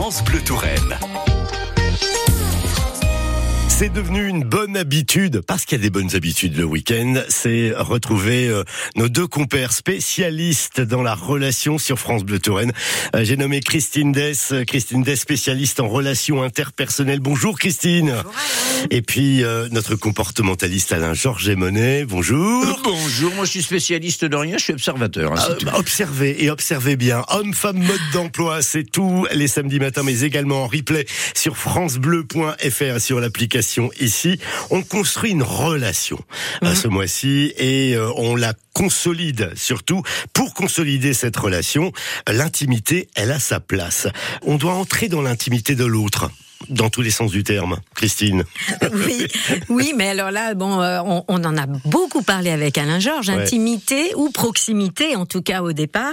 France Bleu Touraine. C'est devenu une bonne habitude, parce qu'il y a des bonnes habitudes le week-end, c'est retrouver euh, nos deux compères spécialistes dans la relation sur France Bleu Touraine. Euh, j'ai nommé Christine Dess, Christine Dess, spécialiste en relations interpersonnelles. Bonjour Christine. et puis euh, notre comportementaliste Alain Georges Monet. Bonjour. bonjour, moi je suis spécialiste de rien, je suis observateur. Hein, observez et observez bien. Homme, femme, mode d'emploi, c'est tout les samedis matins, mais également en replay sur francebleu.fr sur l'application ici. On construit une relation à mhm. ce mois-ci et euh, on la consolide surtout. Pour consolider cette relation, l'intimité, elle a sa place. On doit entrer dans l'intimité de l'autre dans tous les sens du terme, Christine. oui, oui, mais alors là, bon, euh, on, en a beaucoup parlé avec Alain Georges, intimité ou proximité, en tout cas au départ.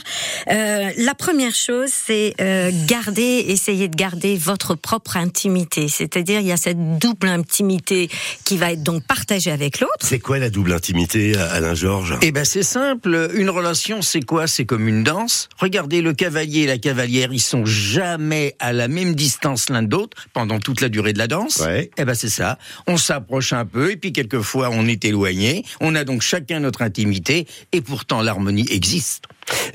Euh, la première chose, c'est euh, garder, essayer de garder votre propre intimité. C'est-à-dire, il y a cette double intimité qui va être donc partagée avec l'autre. C'est quoi la double intimité, Alain Georges? Eh ben, c'est simple. Une relation, c'est quoi? C'est comme une danse. Regardez, le cavalier et la cavalière, ils sont jamais à la même distance l'un de l'autre pendant toute la durée de la danse. Ouais. Eh ben c'est ça. On s'approche un peu et puis quelquefois on est éloigné. On a donc chacun notre intimité et pourtant l'harmonie existe.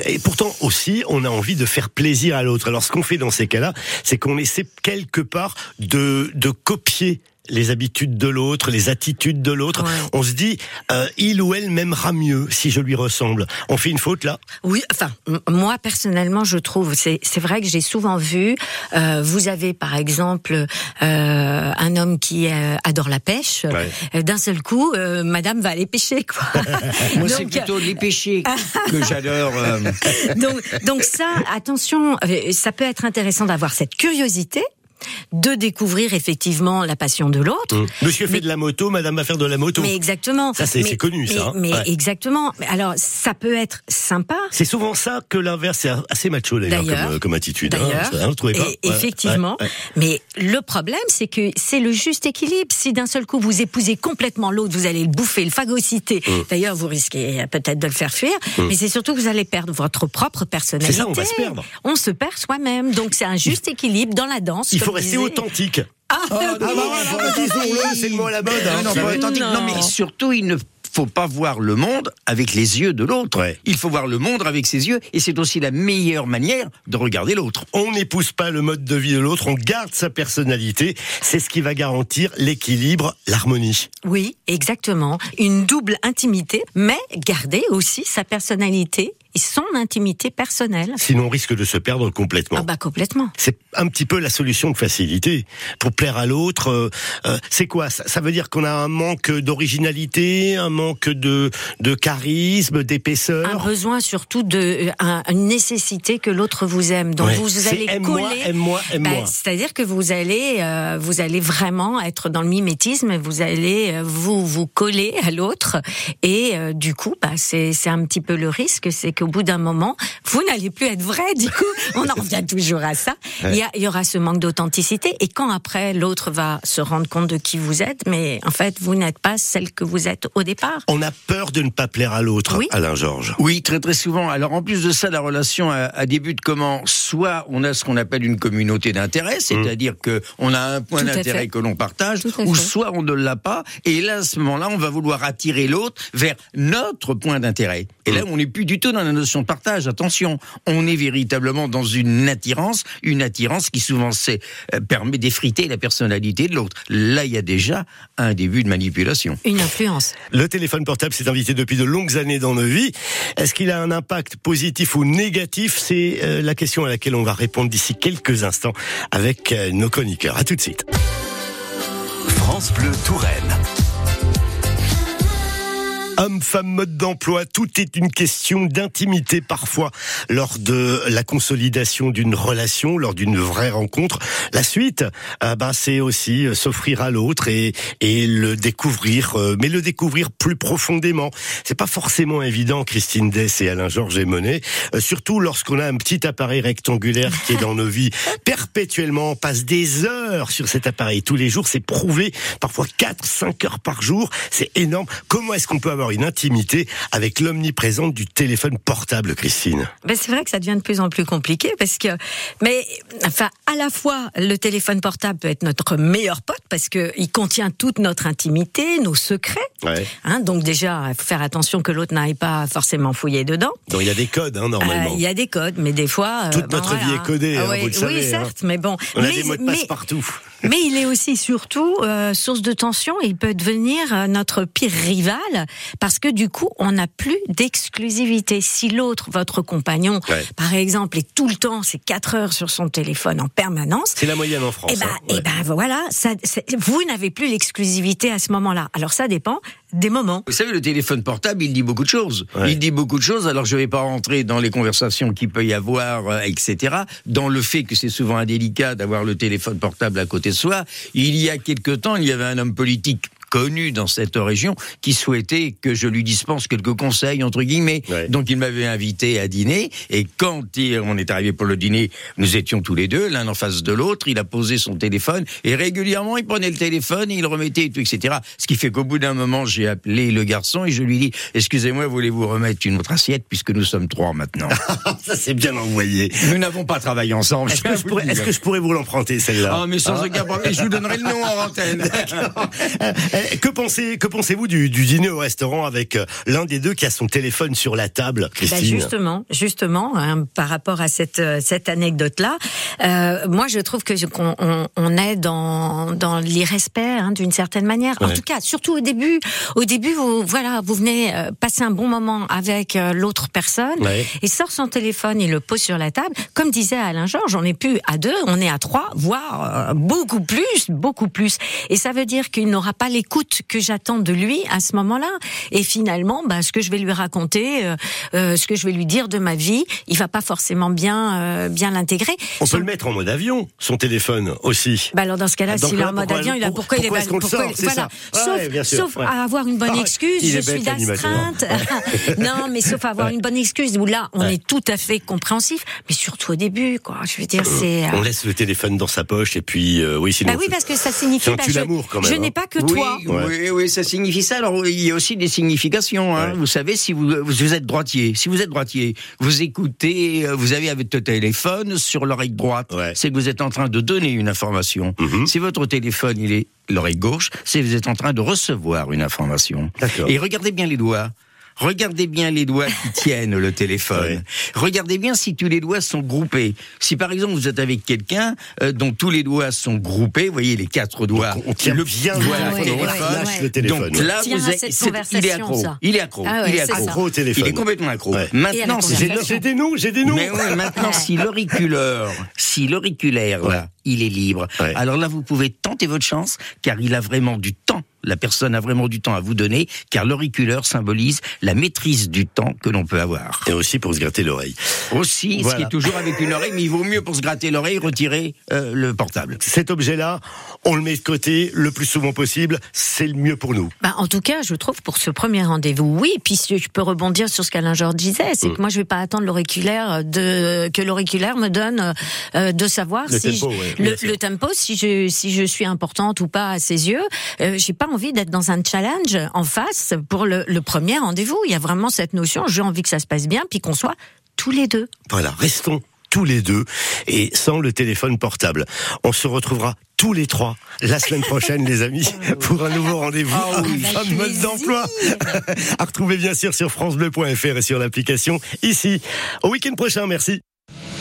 Et pourtant aussi, on a envie de faire plaisir à l'autre. Alors ce qu'on fait dans ces cas-là, c'est qu'on essaie quelque part de, de copier les habitudes de l'autre, les attitudes de l'autre. On se dit, euh, il ou elle m'aimera mieux si je lui ressemble. On fait une faute là? Oui, enfin, moi personnellement, je trouve, c'est vrai que j'ai souvent vu, euh, vous avez par exemple euh, un homme qui adore la pêche, d'un seul coup, madame va aller pêcher. Quoi. moi, c'est plutôt les pêcher que j'adore. donc, donc ça, attention, ça peut être intéressant d'avoir cette curiosité, de découvrir effectivement la passion de l'autre. Mmh. Monsieur fait de la moto, madame va faire de la moto. Mais exactement. Ça, c'est connu, ça. Hein. Mais exactement. Alors, ça peut être sympa. C'est souvent ça que l'inverse est assez macho, d'ailleurs, comme, comme, attitude. Hein. D'ailleurs. Hein, effectivement. mais le problème, c'est que c'est le juste équilibre. Si d'un seul coup, vous épousez complètement l'autre, vous allez le bouffer, le phagocyter. Mmh. D'ailleurs, vous risquez peut-être de le faire fuir. Mmh. Mais c'est surtout que vous allez perdre votre propre personnalité. C'est ça, on va se perdre. On se perd soi-même. Donc, c'est un juste équilibre dans la danse faut rester authentique. Ah, ah, ah bah c'est le mot à la mode. Hein. Non, authentique. non, mais surtout, il ne faut pas voir le monde avec les yeux de l'autre. Il faut voir le monde avec ses yeux, et c'est aussi la meilleure manière de regarder l'autre. On n'épouse pas le mode de vie de l'autre, on garde sa personnalité. C'est ce qui va garantir l'équilibre, l'harmonie. Oui, exactement. Une double intimité, mais garder aussi sa personnalité et son intimité personnelle. Sinon, on risque de se perdre complètement. Ah bah complètement. C'est un petit peu la solution de facilité pour plaire à l'autre. Euh, euh, c'est quoi? Ça, veut dire qu'on a un manque d'originalité, un manque de de charisme, d'épaisseur? Un besoin surtout de euh, une nécessité que l'autre vous aime. Donc vous allez coller. Aime-moi, aime-moi, bah, C'est-à-dire que vous allez vous allez vraiment être dans le mimétisme. Vous allez vous vous coller à l'autre et du coup, bah c'est c'est un petit peu le risque, c'est au bout d'un moment, vous n'allez plus être vrai. Du coup, on en revient toujours à ça. Il, y, aura ce manque d'authenticité. Et quand après l'autre va se rendre compte de qui vous êtes, mais en fait, vous n'êtes pas celle que vous êtes au départ. On a peur de ne pas plaire à l'autre, Alain Georges. Oui, très très souvent. Alors en plus de ça, la relation a, débute comment Soit on a ce qu'on appelle une communauté d'intérêt, mmh. c'est-à-dire que on a un point d'intérêt que l'on partage, ou soit on ne l'a pas. Et là, à ce moment-là, on va vouloir attirer l'autre vers notre point d'intérêt. Et là, mmh. on n'est plus du tout dans la notion de partage. Attention, on est véritablement dans une attirance, une attirance qui souvent euh, permet d'effriter la personnalité de l'autre. Là, il y a déjà un début de manipulation. Une influence. Le téléphone portable s'est invité depuis de longues années dans nos vies. Est-ce qu'il a un impact positif ou négatif? C'est euh, la question à laquelle on va répondre d'ici quelques instants avec euh, nos chroniqueurs. À tout de suite. France Bleu Touraine. Homme, femme, mode d'emploi, tout est une question d'intimité parfois lors de la consolidation d'une relation, lors d'une vraie rencontre. La suite, euh, bah, c'est aussi euh, s'offrir à l'autre et, et le découvrir, euh, mais le découvrir plus profondément. C'est pas forcément évident, Christine Dess et Alain Georges et Monet, surtout lorsqu'on a un petit appareil rectangulaire qui est dans nos vies perpétuellement. On passe des heures sur cet appareil tous les jours, c'est prouvé, parfois 4, 5 heures par jour, c'est énorme. Comment est-ce qu'on peut avoir une intimité avec l'omniprésence du téléphone portable, Christine ben C'est vrai que ça devient de plus en plus compliqué parce que, mais enfin, à la fois le téléphone portable peut être notre meilleur pote parce que il contient toute notre intimité, nos secrets. Hein, donc déjà, il faut faire attention que l'autre n'aille pas forcément fouiller dedans. Donc il y a des codes, hein, normalement. Euh, il y a des codes, mais des fois. Euh, Toute notre vie est codée, hein, vous le savez. Oui, certes, mais bon. On a des mots de passe partout. Mais il est aussi surtout euh, source de tension. Il peut devenir euh, notre pire rival parce que du coup, on n'a plus d'exclusivité. Si l'autre, votre compagnon, par exemple, est tout le temps, c'est 4 heures sur son téléphone en permanence. C'est la moyenne en France. Et eh ben, et eh ben voilà, ça, vous n'avez plus l'exclusivité à ce moment-là. Alors ça dépend des moments. Vous savez, le téléphone portable, il dit beaucoup de choses. Il dit beaucoup de choses. Alors je ne vais pas rentrer dans les conversations qu'il peut y avoir, euh, etc. Dans le fait que c'est souvent indélicat d'avoir le téléphone portable à côté de soi. Il y a quelque temps, il y avait un homme politique connu dans cette région qui souhaitait que je lui dispense quelques conseils entre guillemets. Donc il m'avait invité à dîner et quand on est arrivé pour le dîner, nous étions tous les deux l'un en face de l'autre. Il a posé son téléphone et régulièrement il prenait le téléphone et il remettait et tout etc. Ce qui fait qu'au bout d'un moment j'ai appelé le garçon et je lui dis excusez-moi voulez-vous remettre une autre assiette puisque nous sommes trois maintenant? Ça c'est bien envoyé. Nous n'avons pas travaillé ensemble. Est-ce que, je pourrais, vous l'emprunter celle-là? Ah mais sans ah. aucun problème. Je vous donnerai le nom en antenne. Eh, que pensez, que pensez-vous du, du, dîner au restaurant avec euh, l'un des deux qui a son téléphone sur la table, bah, Christine? Justement, justement, hein, par rapport à cette euh, cette anecdote-là, euh, moi je trouve que qu'on on, on, est dans dans l'irrespect hein, d'une certaine manière. En tout cas, surtout au début, au début, vous voilà, vous venez passer un bon moment avec l'autre personne et sort son téléphone, il le pose sur la table. Comme disait Alain Georges, on n'est plus à deux, on est à trois, voire beaucoup plus, beaucoup plus. Et ça veut dire qu'il n'aura pas les écoute que j'attends de lui à ce moment-là. Et finalement, bah, ce que je vais lui raconter, euh, euh, ce que je vais lui dire de ma vie, il va pas forcément bien euh, bien l'intégrer. On peut le mettre en mode avion, son téléphone aussi. Bah alors dans ce cas-là, s'il est en mode avion, il a pourquoi, il est, pourquoi, voilà. Sauf, sauf à avoir une bonne ah, excuse. je suis d'astreinte. non, mais sauf à avoir une bonne excuse où là, on est tout à fait compréhensif, mais surtout au début, quoi. Je veux dire, c'est. On laisse le téléphone dans sa poche et puis oui, sinon. Bah oui, parce que ça signifie. Bah, l'amour quand même. Je n'ai hein. pas que toi. Oui, oui, ça signifie ça. Alors, il y a aussi des significations. Hein. Vous savez, si vous, vous êtes droitier, si vous êtes droitier, vous écoutez, euh, vous avez votre téléphone sur l'oreille droite, c'est que vous êtes en train de donner une information. Mhm. Si votre téléphone, il est l'oreille gauche, c'est que vous êtes en train de recevoir une information. Et regardez bien les doigts. Regardez bien les doigts qui tiennent le téléphone. Regardez bien si tous les doigts sont groupés. Si par exemple vous êtes avec quelqu'un euh, dont tous les doigts sont groupés, vous voyez les quatre doigts, on tient le bien voilà, le téléphone. Donc là, vous êtes, il est accro. Il est accro. Ah il est accro. au téléphone. Il est complètement accro. Maintenant, j'ai des nous, j'ai des nous. Mais maintenant, si l'auriculaire, si l'auriculaire là, il est libre. Alors là, vous pouvez tenter votre chance, car il a vraiment du temps la personne a vraiment du temps à vous donner, car l'auriculaire symbolise la maîtrise du temps que l'on peut avoir. Et aussi pour se gratter l'oreille. Aussi, ce qui est toujours avec une oreille, mais il vaut mieux pour se gratter l'oreille retirer euh, le portable. Cet objet-là, on le met de côté le plus souvent possible, c'est le mieux pour nous. Bah, en tout cas, je trouve pour ce premier rendez-vous, oui. Puis je peux rebondir sur ce qu'Alain Georges disait, c'est mm. que moi je vais pas attendre l'auriculaire de que l'auriculaire me donne euh, de savoir le si tempo, le, tempo, si je si je suis importante ou pas à ses yeux. Euh, j'ai pas envie d'être dans un challenge en face pour le, premier rendez-vous. Il y a vraiment cette notion, j'ai envie que ça se passe bien, puis qu'on soit tous les deux. Voilà, restons tous les deux et sans le téléphone portable. On se retrouvera tous les trois la semaine prochaine, les amis, pour un nouveau rendez-vous. Oh un mode d'emploi à retrouver bien sûr sur francebleu.fr et sur l'application ici. Au week-end prochain, merci.